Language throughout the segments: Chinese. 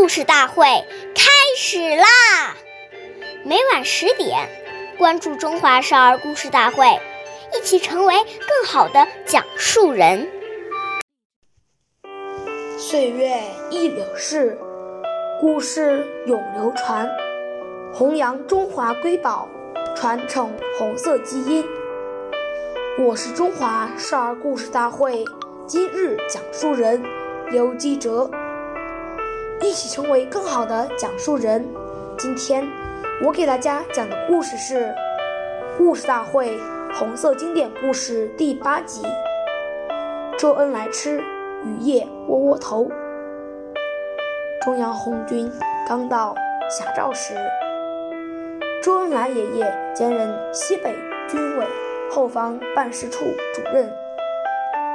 故事大会开始啦！每晚十点，关注《中华少儿故事大会》，一起成为更好的讲述人。岁月易流逝，故事永流传，弘扬中华瑰宝，传承红色基因。我是中华少儿故事大会今日讲述人刘基哲，一起成为更好的讲述人。今天我给大家讲的故事是《故事大会红色经典故事》第八集《周恩来吃雨夜窝窝头》。中央红军刚到峡沼时，周恩来爷爷兼任西北军委。后方办事处主任，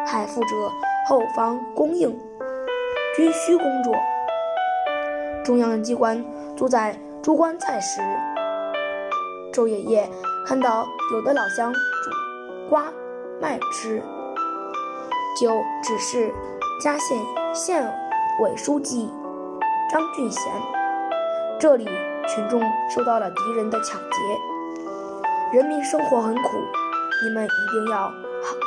还负责后方供应军需工作。中央机关住在珠关菜时，周爷爷看到有的老乡煮瓜卖吃，就指示嘉县县委书记张俊贤：“这里群众受到了敌人的抢劫，人民生活很苦。”你们一定要好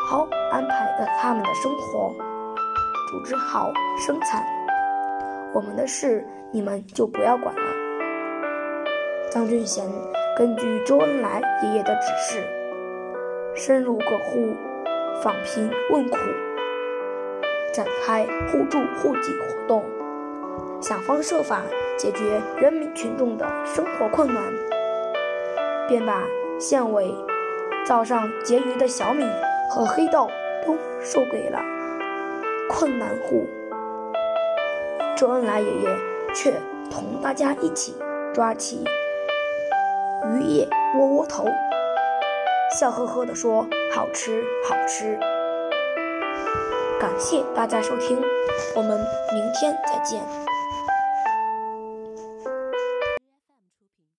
好安排的他们的生活，组织好生产。我们的事你们就不要管了。张俊贤根据周恩来爷爷的指示，深入各户访贫问苦，展开互助互济活动，想方设法解决人民群众的生活困难，便把县委。早上结余的小米和黑豆都售给了困难户。周恩来爷爷却同大家一起抓起鱼叶窝窝头，笑呵呵地说：“好吃，好吃。”感谢大家收听，我们明天再见。